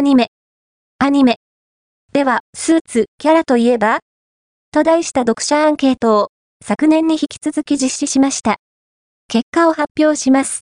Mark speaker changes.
Speaker 1: アニメ。アニメ。では、スーツ、キャラといえば？と題した読者アンケートを昨年に引き続き実施しました。結果を発表します。